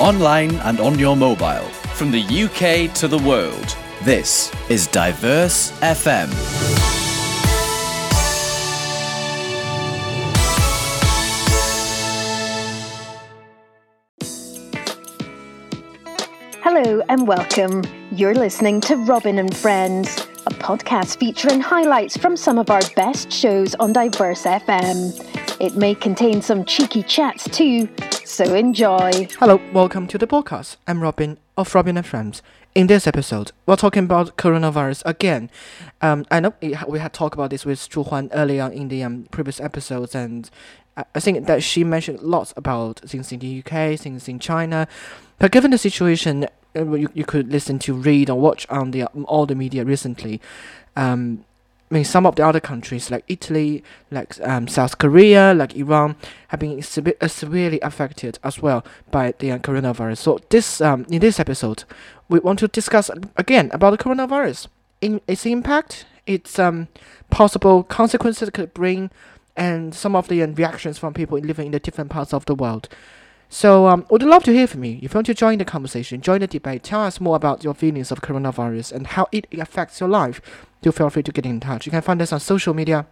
online and on your mobile. From the UK to the world, this is Diverse FM. Hello and welcome. You're listening to Robin and Friends, a podcast featuring highlights from some of our best shows on Diverse FM. It may contain some cheeky chats too, so enjoy. Hello, welcome to the podcast. I'm Robin of Robin and Friends. In this episode, we're talking about coronavirus again. Um, I know we had talked about this with Zhu Huan earlier in the um, previous episodes, and I think that she mentioned lots about things in the UK, things in China. But given the situation, uh, you, you could listen to, read, or watch on the um, all the media recently. Um, I mean, some of the other countries like Italy, like um, South Korea, like Iran, have been uh, severely affected as well by the uh, coronavirus. So this um, in this episode, we want to discuss again about the coronavirus, in its impact, its um, possible consequences it could bring, and some of the uh, reactions from people living in the different parts of the world. So, um, would love to hear from you. If you want to join the conversation, join the debate, tell us more about your feelings of coronavirus and how it affects your life. Do feel free to get in touch. You can find us on social media.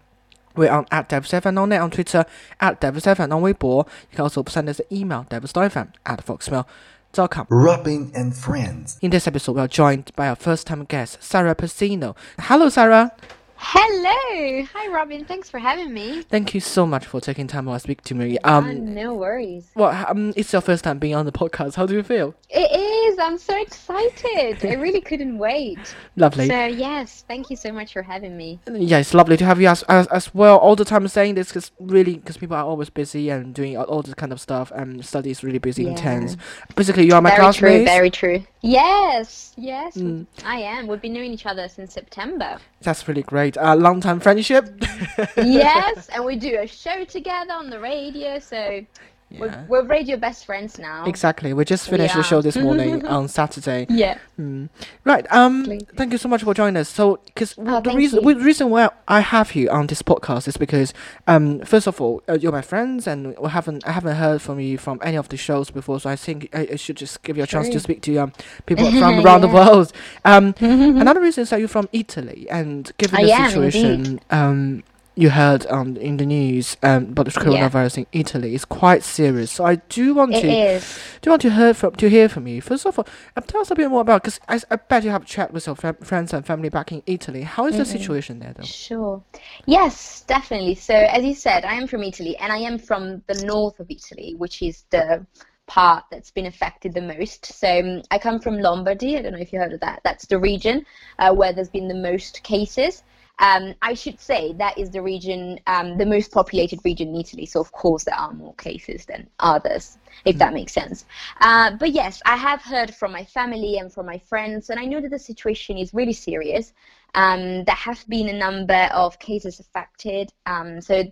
We're on at Dev7 on net on Twitter, at Dev7 on Weibo. You can also send us an email, devsfm at foxmail.com. Robin and Friends. In this episode, we are joined by our first time guest, Sarah Persino. Hello, Sarah. Hello. Hi, Robin. Thanks for having me. Thank you so much for taking time to speak to me. Um, no worries. Well, um, it's your first time being on the podcast. How do you feel? It is. I'm so excited. I really couldn't wait. Lovely. So yes, thank you so much for having me. Yeah, it's lovely to have you as as, as well. All the time saying this because really because people are always busy and doing all, this kind of stuff and study is really busy, Yeah. intense. Basically, you are my very classmate. true. Very true. Yes. Yes. Mm. I am. We've been knowing each other since September. That's really great. Uh, long time friendship. yes, and we do a show together on the radio. So Yeah. we're, we're radio best friends now. Exactly. We just finished the show this morning on Saturday. Yeah. Mm. Right. Um. Thank you so much for joining us. So, because Oh, the reason the reason why I have you on this podcast is because, um, first of all, uh, you're my friends, and we haven't I haven't heard from you from any of the shows before, so I think I, I should just give you a chance to speak to um people from around the world. Um. Another reason is that you're from Italy, and given I the situation, indeed. um. You heard um, in the news um, about the coronavirus in Italy. It's quite serious. So I do want It to is. do want to hear from to hear from you? First of all, um, tell us a bit more about because I, I bet you have chat with your fam- friends and family back in Italy. How is the situation there, though? Sure. Yes, definitely. So, as you said, I am from Italy and I am from the north of Italy, which is the part that's been affected the most. So, um, I come from Lombardy. I don't know if you heard of that. That's the region uh, where there's been the most cases. Um, I should say that is the region, um, the most populated region in Italy. So, of course, there are more cases than others, if that makes sense. Uh, but yes, I have heard from my family and from my friends, and I know that the situation is really serious. Um, there have been a number of cases affected. Um, so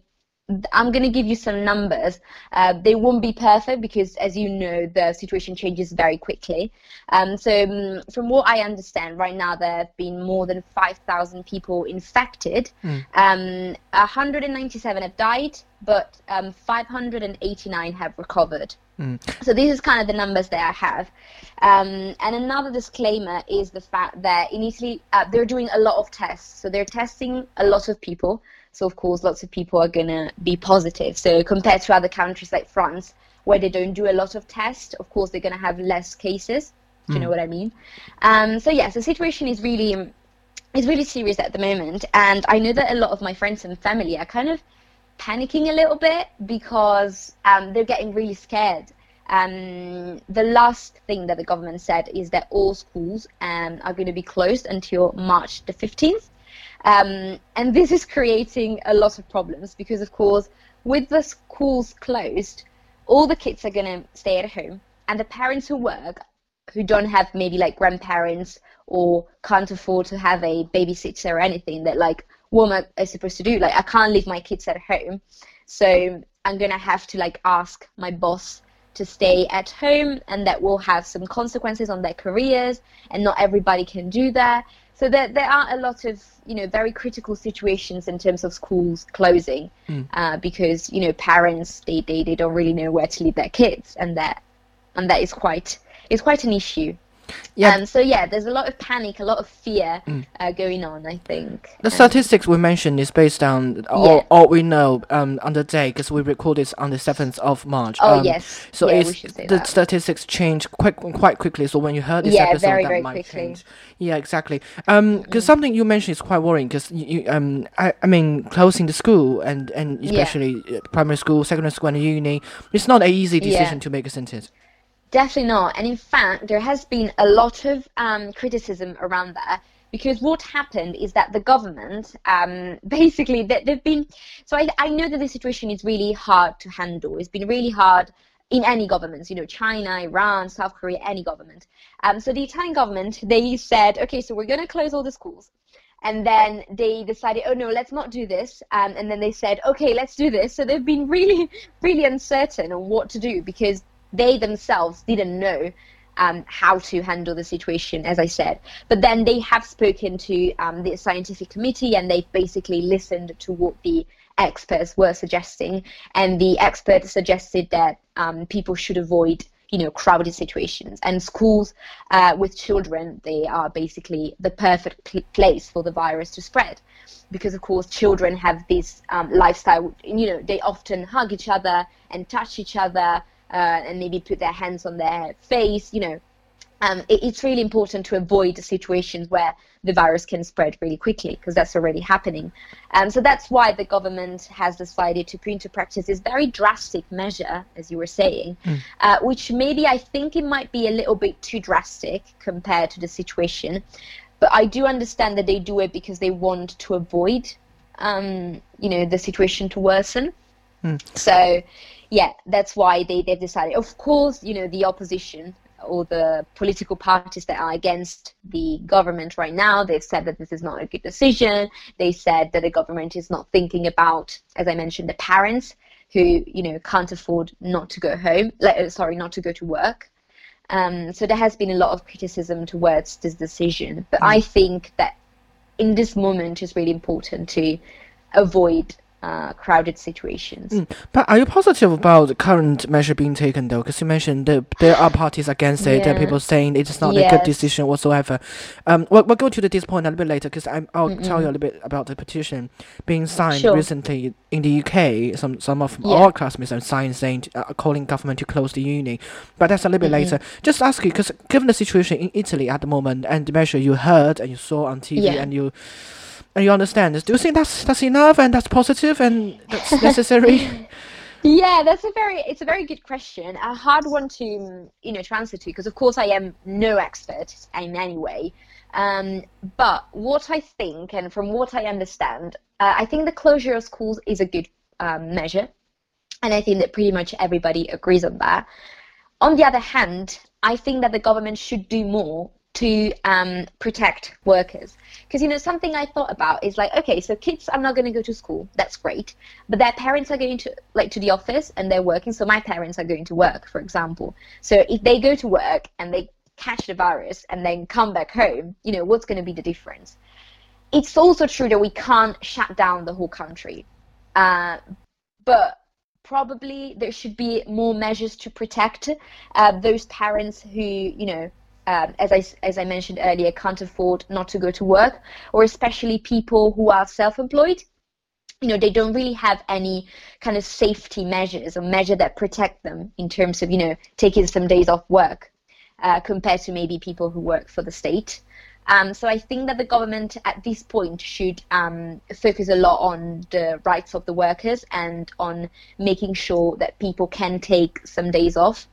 I'm going to give you some numbers. Uh, they won't be perfect because, as you know, the situation changes very quickly. Um, so, um, from what I understand, right now there have been more than 5,000 people infected. Um, 197 have died, but um, 589 have recovered. So these is kind of the numbers that I have. Um, and another disclaimer is the fact that in Italy uh, they're doing a lot of tests. So they're testing a lot of people. So of course lots of people are gonna be positive. So compared to other countries like France, where they don't do a lot of tests, of course they're gonna have less cases. Do you know what I mean? Um, so yes, the situation is really is really serious at the moment, and I know that a lot of my friends and family are kind of panicking a little bit because um, they're getting really scared. Um, the last thing that the government said is that all schools um, are going to be closed until March the 15th. Um, and this is creating a lot of problems because, of course, with the schools closed, all the kids are going to stay at home, and the parents who work, who don't have maybe like grandparents or can't afford to have a babysitter or anything, that like, what am I supposed to do? Like, I can't leave my kids at home, so I'm gonna have to like ask my boss to stay at home, and that will have some consequences on their careers, and not everybody can do that. So there, there are a lot of you know very critical situations in terms of schools closing uh, because you know parents they, they, they don't really know where to leave their kids and that and that is quite it's quite an issue. Yeah. Um, so yeah, there's a lot of panic, a lot of fear uh, going on. I think. The Um, statistics we mentioned is based on all, Yeah. all we know um, on the day because we record this on the 7th of March. Oh, um, yes. So Yeah, it's, the that. statistics change quite quite quickly. So when you heard this Yeah, episode, very, that very might quickly. change. Yeah, exactly. Um, because something you mentioned is quite worrying. Because you, um, I, I mean, closing the school and and especially uh, primary school, secondary school, and uni, it's not an easy decision to make, isn't it? Definitely not. And in fact, there has been a lot of um, criticism around that because what happened is that the government, um, basically, they, they've been. So I, I know that the situation is really hard to handle. It's been really hard in any governments, you know, China, Iran, South Korea, any government. Um, so the Italian government, they said, okay, so we're going to close all the schools. And then they decided, oh no, let's not do this. Um, and then they said, okay, let's do this. So they've been really, really uncertain on what to do because they themselves didn't know um, how to handle the situation, as I said. But then they have spoken to um, the scientific committee and they've basically listened to what the experts were suggesting. And the experts suggested that um, people should avoid you know crowded situations and schools uh, with children they are basically the perfect pl- place for the virus to spread because of course children have this um, lifestyle you know they often hug each other and touch each other uh, and maybe put their hands on their face you know um, it, it's really important to avoid situations where the virus can spread really quickly because that's already happening. Um, so that's why the government has decided to put into practice this very drastic measure, as you were saying, uh, which maybe I think it might be a little bit too drastic compared to the situation. But I do understand that they do it because they want to avoid, um, you know, the situation to worsen. So, yeah, that's why they, they've decided. Of course, you know, the opposition or the political parties that are against the government right now, they've said that this is not a good decision. They said that the government is not thinking about, as I mentioned, the parents who, you know, can't afford not to go home, like, uh, sorry, not to go to work. Um, so there has been a lot of criticism towards this decision. But I think that in this moment it's really important to avoid uh, crowded situations. But are you positive about the current measure being taken though? Because you mentioned that there are parties against it. There are people saying it's not a good decision whatsoever. Um, we'll, we'll go to this point a little bit later because I'll tell you a little bit about the petition being signed Sure. recently in the UK. Some some of Yeah. our classmates have signed saying uh, calling government to close the uni. But that's a little bit later. Just ask you because given the situation in Italy at the moment and the measure you heard and you saw on TV Yeah. and you. And you understand this? Do you think that's that's enough and that's positive and that's necessary? Yeah, that's a very it's a very good question. A hard one to mm, you know to answer to because of course I am no expert in any way. Um, but what I think and from what I understand, uh, I think the closure of schools is a good um, measure, and I think that pretty much everybody agrees on that. On the other hand, I think that the government should do more to um, protect workers. Because, you know, something I thought about is like, okay, so kids are not going to go to school. That's great. But their parents are going to, like, to the office and they're working. So my parents are going to work, for example. So if they go to work and they catch the virus and then come back home, you know, what's going to be the difference? It's also true that we can't shut down the whole country. Uh, but probably there should be more measures to protect uh, those parents who, you know, um, as I as I mentioned earlier, can't afford not to go to work, or especially people who are self-employed. You know, they don't really have any kind of safety measures or measure that protect them in terms of you know taking some days off work, uh, compared to maybe people who work for the state. Um, so I think that the government at this point should um, focus a lot on the rights of the workers and on making sure that people can take some days off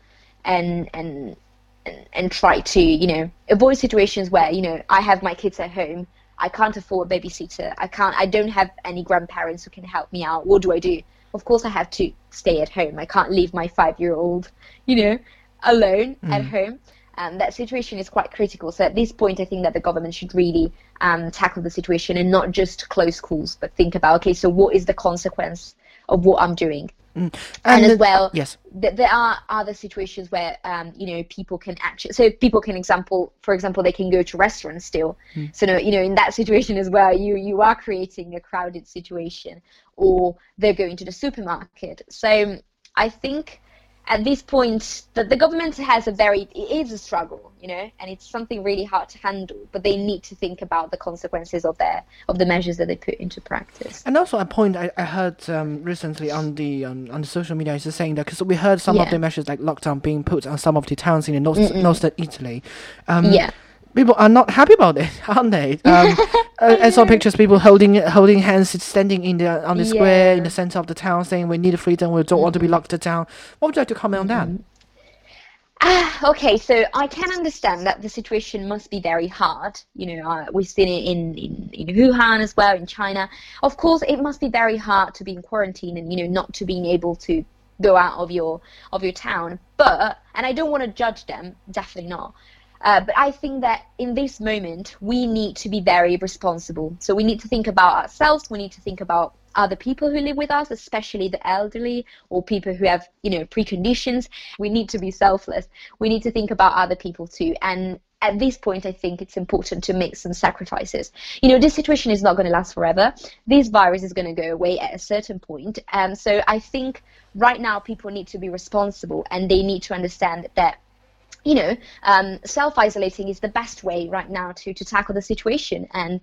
and and and, and try to you know avoid situations where you know I have my kids at home. I can't afford a babysitter. I can't I don't have any grandparents who can help me out. What do I do? Of course I have to stay at home. I can't leave my five year old you know alone at home. Um, that situation is quite critical. So at this point I think that the government should really um, tackle the situation and not just close schools but think about okay so what is the consequence of what I'm doing and, as the- well yes. th- there are other situations where um, you know people can actually so people can example for example they can go to restaurants still. So no, you know in that situation as well you you are creating a crowded situation or they're going to the supermarket. So i think at this point the, the government has a very it is a struggle you know and it's something really hard to handle but they need to think about the consequences of their of the measures that they put into practice. And also a point I, I heard um, recently on the um, on the social media is saying that because we heard some of the measures like lockdown being put on some of the towns in the north northern Italy. Um, yeah people are not happy about it, aren't they? Um, I, I saw pictures people holding holding hands, standing in the on the square in the center of the town, saying we need freedom, we don't want to be locked down. What would you like to comment on that? Ah, okay, so I can understand that the situation must be very hard. You know, uh, we've seen it in, in, in Wuhan as well, in China. Of course, it must be very hard to be in quarantine and, you know, not to being able to go out of your of your town. But, and I don't want to judge them, definitely not. Uh, but I think that in this moment, we need to be very responsible. So we need to think about ourselves. We need to think about other people who live with us, especially the elderly or people who have, you know, preconditions. We need to be selfless. We need to think about other people too. And at this point, I think it's important to make some sacrifices. You know, this situation is not going to last forever. This virus is going to go away at a certain point. And so I think right now people need to be responsible and they need to understand that you know, um, self isolating is the best way right now to, to tackle the situation. And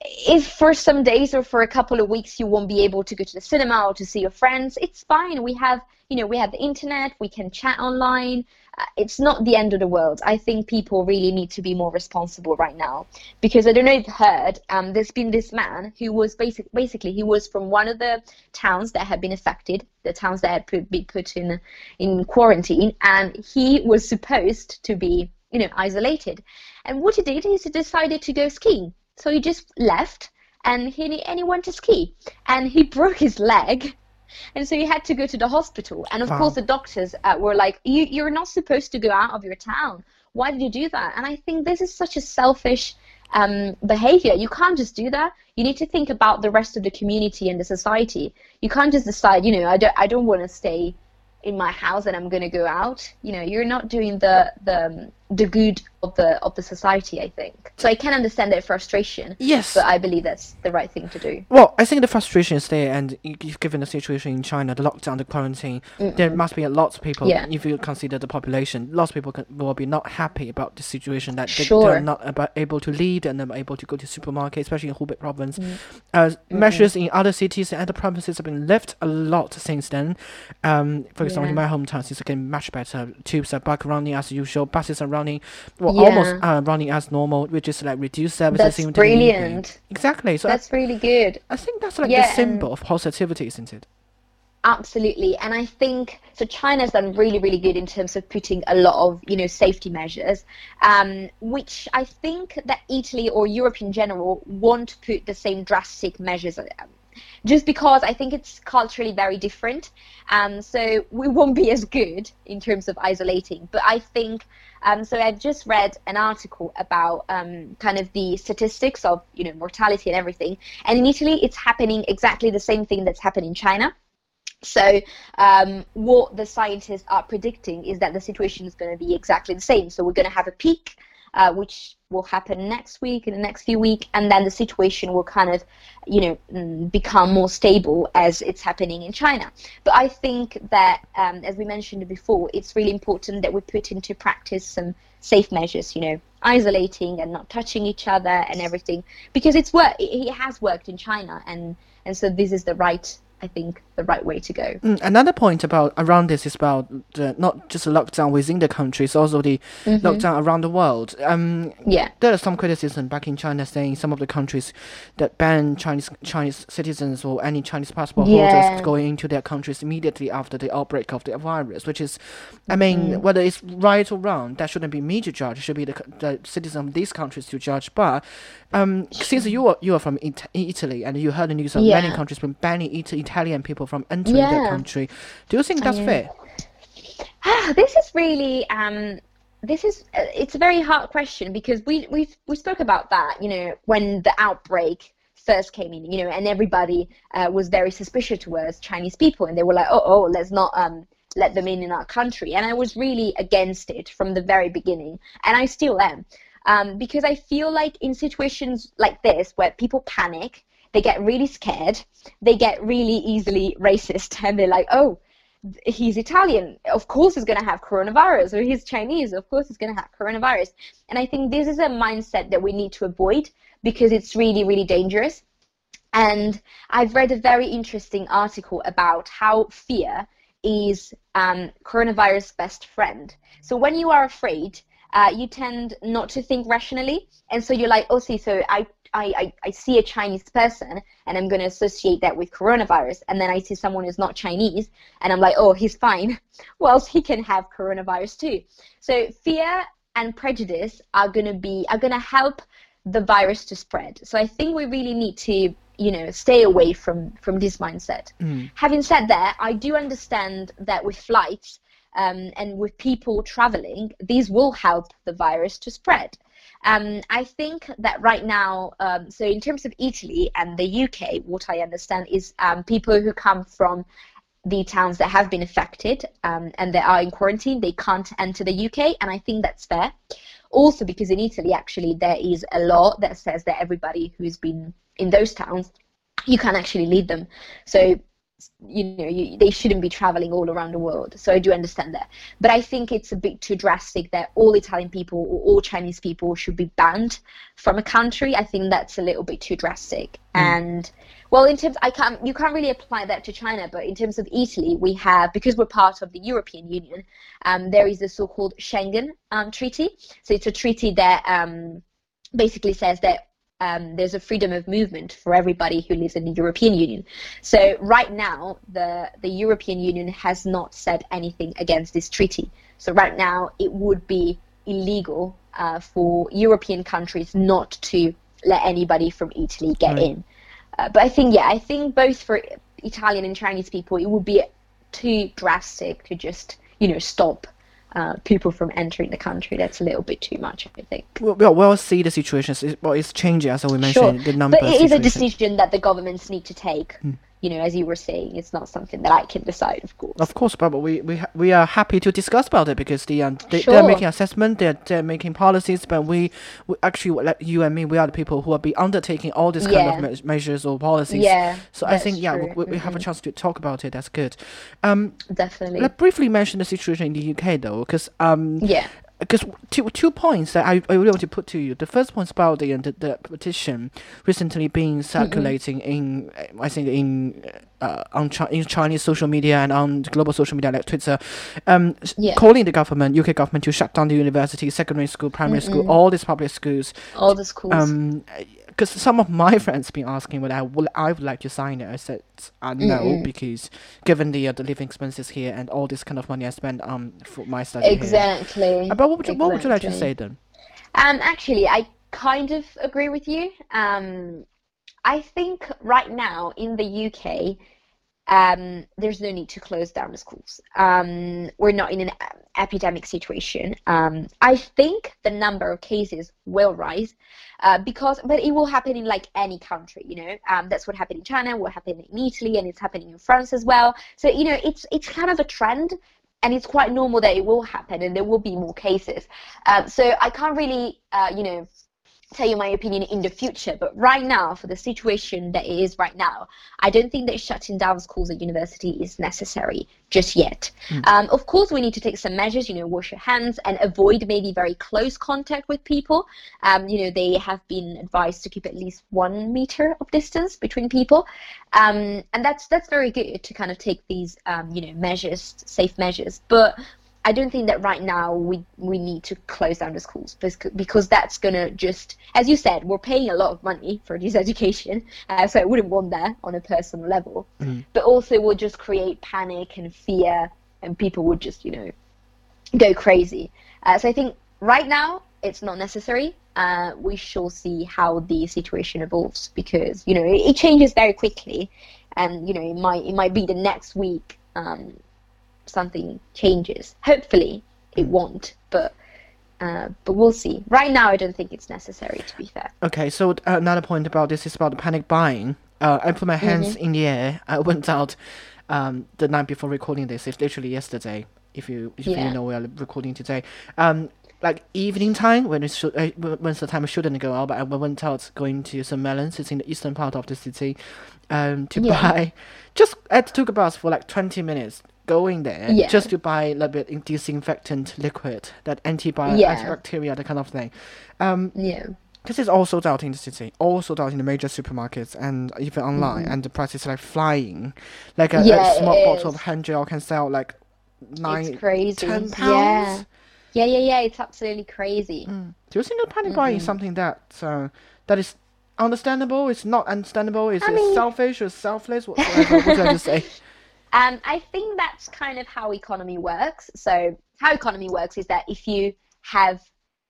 if for some days or for a couple of weeks you won't be able to go to the cinema or to see your friends, it's fine. We have, you know, we have the internet, we can chat online. Uh, it's not the end of the world. I think people really need to be more responsible right now because I don't know if you've heard. Um, there's been this man who was basic, basically he was from one of the towns that had been affected, the towns that had put, been put in in quarantine, and he was supposed to be, you know, isolated. And what he did is he decided to go skiing. So he just left and he and he went to ski and he broke his leg. And so he had to go to the hospital. And of Wow. course, the doctors uh, were like, you, You're not supposed to go out of your town. Why did you do that? And I think this is such a selfish um, behavior. You can't just do that. You need to think about the rest of the community and the society. You can't just decide, you know, I don't, I don't want to stay in my house and I'm going to go out. You know, you're not doing the, the, the good of the, of the society, I think. So I can understand their frustration. Yes. But I believe that's the right thing to do. Well, I think the frustration is there, and given the situation in China, the lockdown, the quarantine, there must be a lot of people. Yeah. If you consider the population, lots of people can, will be not happy about the situation that they, Sure. they're not about, able to lead and they're able to go to supermarket, especially in Hubei province. Uh, measures in other cities and other provinces have been lifted a lot since then. Um, for example, in my hometown, it's getting much better. Tubes are back running as usual. Buses are running, well, Yeah. almost uh, running as normal, which is like reduced services. That's even to the evening. brilliant. Exactly. So I That's really good. I think that's like Yeah, the symbol of positivity, isn't it? Absolutely, and I think so. China's done really, really good in terms of putting a lot of you know safety measures, um, which I think that Italy or Europe in general won't put the same drastic measures. Just because I think it's culturally very different, um, so we won't be as good in terms of isolating. But I think um, so. I've just read an article about um, kind of the statistics of you know mortality and everything, and in Italy it's happening exactly the same thing that's happened in China. So, um, what the scientists are predicting is that the situation is going to be exactly the same. So, we're going to have a peak, uh, which will happen next week, in the next few weeks, and then the situation will kind of, you know, mm, become more stable as it's happening in China. But I think that, um, as we mentioned before, it's really important that we put into practice some safe measures, you know, isolating and not touching each other and everything, because it's work. It, it has worked in China, and and so this is the right I think, the right way to go. Mm, another point about around this is about the, not just the lockdown within the country, it's also the lockdown around the world. Um, Yeah. there is some criticism back in China saying some of the countries that ban Chinese Chinese citizens or any Chinese passport Yeah. holders going into their countries immediately after the outbreak of the virus, which is, I mean, whether it's right or wrong, that shouldn't be me to judge. It should be the, the citizens of these countries to judge. But um, since you are you are from It- Italy and you heard the news of many countries been banning it- Italian people from entering their Yeah. country, do you think that's fair? Ah, this is really um, this is uh, it's a very hard question because we we we spoke about that you know when the outbreak first came in you know and everybody uh, was very suspicious towards Chinese people and they were like oh oh let's not um let them in in our country and I was really against it from the very beginning and I still am um, because I feel like in situations like this where people panic they get really scared they get really easily racist and they're like oh he's Italian, of course he's going to have coronavirus, or he's Chinese, of course he's going to have coronavirus. And I think this is a mindset that we need to avoid because it's really, really dangerous. And I've read a very interesting article about how fear is um, coronavirus' best friend. So when you are afraid, uh, you tend not to think rationally, and so you're like, oh, see, so I I, I, see a Chinese person and I'm going to associate that with coronavirus. And then I see someone who's not Chinese and I'm like, oh, he's fine. Well, he can have coronavirus too. So fear and prejudice are going to be, are going to help the virus to spread. So I think we really need to, you know, stay away from, from this mindset. Mm. Having said that, I do understand that with flights, um, and with people traveling, these will help the virus to spread. Um, I think that right now, um, so in terms of Italy and the UK, what I understand is um, people who come from the towns that have been affected um, and they are in quarantine, they can't enter the UK, and I think that's fair. Also, because in Italy, actually, there is a law that says that everybody who's been in those towns, you can actually lead them. So you know you, they shouldn't be traveling all around the world. So i do understand that. But i think it's a bit too drastic that all italian people or all chinese people should be banned from a country. I think that's a little bit too drastic. Mm. and well in terms i can't you can't really apply that to china but in terms of italy we have because we're part of the european union um, there is the so-called schengen um, treaty. So it's a treaty that um, basically says that um, there's a freedom of movement for everybody who lives in the European Union. So right now, the the European Union has not said anything against this treaty. So right now, it would be illegal uh, for European countries not to let anybody from Italy get right. in. Uh, but I think, yeah, I think both for Italian and Chinese people, it would be too drastic to just, you know, stop uh, people from entering the country. That's a little bit too much, I think. Well, we'll see the situation. Well, it's changing as we mentioned. Sure. The number. But it is a decision that the governments need to take. Mm you know, as you were saying, it's not something that I can decide, of course. Of course, but we we we are happy to discuss about it because the um, they, sure. they're making assessment, they're, they're making policies, but we, we actually like you and me, we are the people who will be undertaking all these yeah. kind of me- measures or policies. Yeah. So I think yeah, we, we mm-hmm. have a mm-hmm. chance to talk about it. That's good. Um, definitely. Let's briefly mention the situation in the UK though, because um, yeah because two two points that I, I really want to put to you. The first point is about the the, the petition recently being circulating mm-hmm. in I think in uh, on Chi- in Chinese social media and on global social media like Twitter, um, yeah. calling the government UK government to shut down the university, secondary school, primary mm school, all these public schools, all the schools. Um, because some of my friends been asking whether I would I would like to sign it. I said uh, no mm because given the uh, the living expenses here and all this kind of money I spend um for my study exactly. Here. Uh, but what would you, exactly. what would you like to say then? Um, actually, I kind of agree with you. Um, I think right now in the UK, um, there's no need to close down the schools. Um, we're not in an epidemic situation. Um, I think the number of cases will rise uh, because, but it will happen in like any country. You know, um, that's what happened in China, what happened in Italy, and it's happening in France as well. So you know, it's it's kind of a trend. And it's quite normal that it will happen, and there will be more cases. Um, so I can't really, uh, you know, tell you my opinion in the future, but right now, for the situation that it is right now, I don't think that shutting down schools and university is necessary just yet. Mm. Um, of course, we need to take some measures, you know, wash your hands and avoid maybe very close contact with people. Um, you know, they have been advised to keep at least one meter of distance between people. Um, and that's that's very good to kind of take these, um, you know, measures, safe measures. But I don't think that right now we we need to close down the schools because that's gonna just, as you said, we're paying a lot of money for this education, uh, so I wouldn't want that on a personal level. Mm. But also, it would just create panic and fear, and people would just, you know, go crazy. Uh, so I think right now it's not necessary. Uh, we shall see how the situation evolves because you know it, it, changes very quickly, and you know it might it might be the next week. Um, something changes. Hopefully, it hmm. won't, but uh, but we'll see. Right now, I don't think it's necessary. To be fair. Okay, so uh, another point about this is about the panic buying. Uh, I put my hands mm-hmm. in the air. I went out um, the night before recording this. It's literally yesterday. If you if yeah. you know we are recording today. Um, like evening time when it's uh, when the time I shouldn't go out, but I went out going to some melons. It's in the eastern part of the city, um, to yeah. buy. Just I took a bus for like twenty minutes going there Yeah. just to buy a little bit in disinfectant liquid, that antibiotic, Yeah. antibacteria, that kind of thing. Um, Yeah. because it's all sold out in the city, all sold out in the major supermarkets and even online, and the price is like flying. Like a, Mm-hmm. Yeah, a small bottle of hand gel can sell like nine, it's crazy. ten Yeah. pounds. Yeah, yeah, yeah. It's absolutely crazy. Do you think the panic buying is something that uh, that is understandable? It's not understandable. Is I it mean- selfish or selfless? Whatever. what should I just say? Um, I think that's kind of how economy works. So how economy works is that if you have,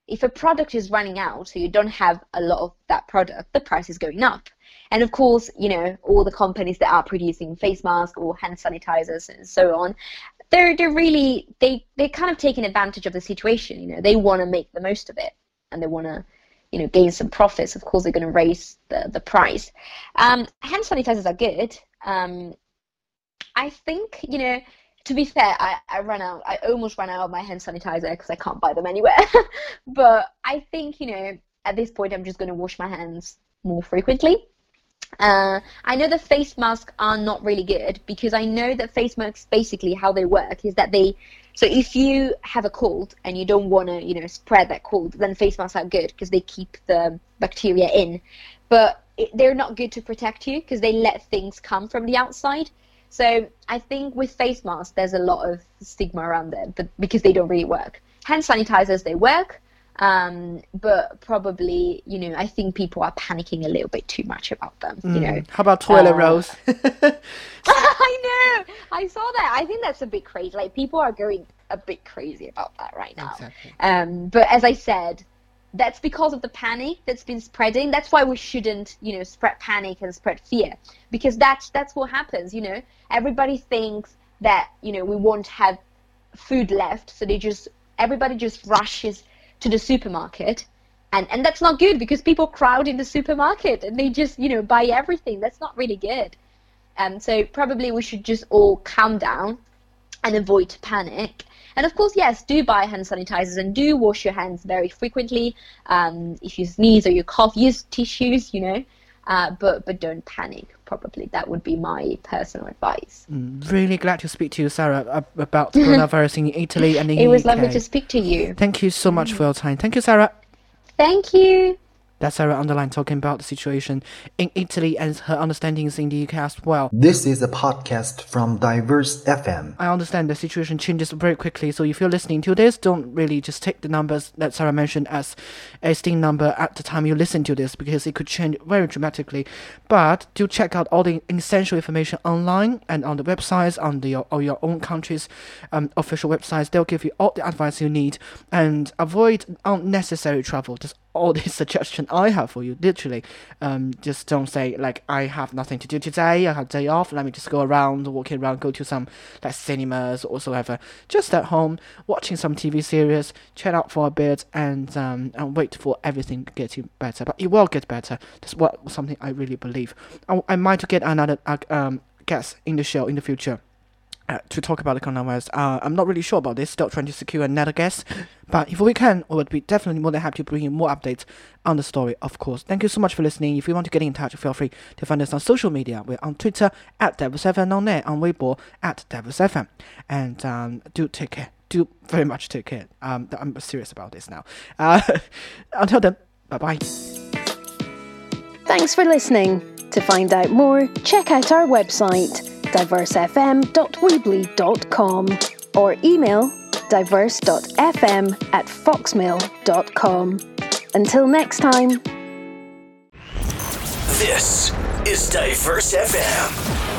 if a product is running out, so you don't have a lot of that product, the price is going up. And of course, you know, all the companies that are producing face masks or hand sanitizers and so on, they're they're really they they're kind of taking advantage of the situation. You know, they want to make the most of it, and they want to, you know, gain some profits. Of course, they're going to raise the the price. Um, hand sanitizers are good. Um, I think, you know, to be fair, I, I ran out, I almost ran out of my hand sanitizer because I can't buy them anywhere. but I think, you know, at this point, I'm just going to wash my hands more frequently. Uh, I know the face masks are not really good because I know that face masks basically how they work is that they so if you have a cold and you don't want to you know spread that cold then face masks are good because they keep the bacteria in but it, they're not good to protect you because they let things come from the outside so I think with face masks there's a lot of stigma around them but because they don't really work hand sanitizers they work um, but probably you know I think people are panicking a little bit too much about them you know How about toilet Uh, rolls? I know. I saw that. I think that's a bit crazy. Like people are going a bit crazy about that right now. Exactly. Um, but as I said, that's because of the panic that's been spreading. That's why we shouldn't, you know, spread panic and spread fear because that's that's what happens. You know, everybody thinks that you know we won't have food left, so they just everybody just rushes to the supermarket. And, and that's not good because people crowd in the supermarket and they just you know buy everything. That's not really good. Um, so probably we should just all calm down and avoid panic. And of course, yes, do buy hand sanitizers and do wash your hands very frequently. Um, if you sneeze or you cough, use tissues, you know. Uh, but but don't panic. Probably that would be my personal advice. really glad to speak to you, Sarah, about coronavirus in Italy and in It was UK. lovely to speak to you. Thank you so much for your time. Thank you, Sarah. Thank you. That's Sarah Underline talking about the situation in Italy and her understandings in the UK as well. This is a podcast from Diverse FM. I understand the situation changes very quickly, so if you're listening to this, don't really just take the numbers that Sarah mentioned as a sting number at the time you listen to this because it could change very dramatically. But do check out all the essential information online and on the websites, on the your own country's um, official websites. They'll give you all the advice you need and avoid unnecessary travel. Just all the suggestion I have for you, literally. Um, just don't say like I have nothing to do today. I have day off. Let me just go around, walking around, go to some like cinemas or whatsoever. Just at home, watching some TV series, chill out for a bit, and um, and wait for everything to get you better. But it will get better. That's what something I really believe. I, I might get another uh, um guest in the show in the future uh, to talk about the coronavirus. Uh, I'm not really sure about this. Still trying to secure another guest. But if we can, we would be definitely more than happy to bring you more updates on the story, of course. Thank you so much for listening. If you want to get in touch, feel free to find us on social media. We're on Twitter at Devils7 on there, on Weibo at Devils7. And um, do take care. Do very much take care. Um, I'm serious about this now. Uh, until then, bye bye. Thanks for listening. To find out more, check out our website, diversefm.weebly.com or email diverse.fm at foxmail.com. Until next time. This is Diverse FM.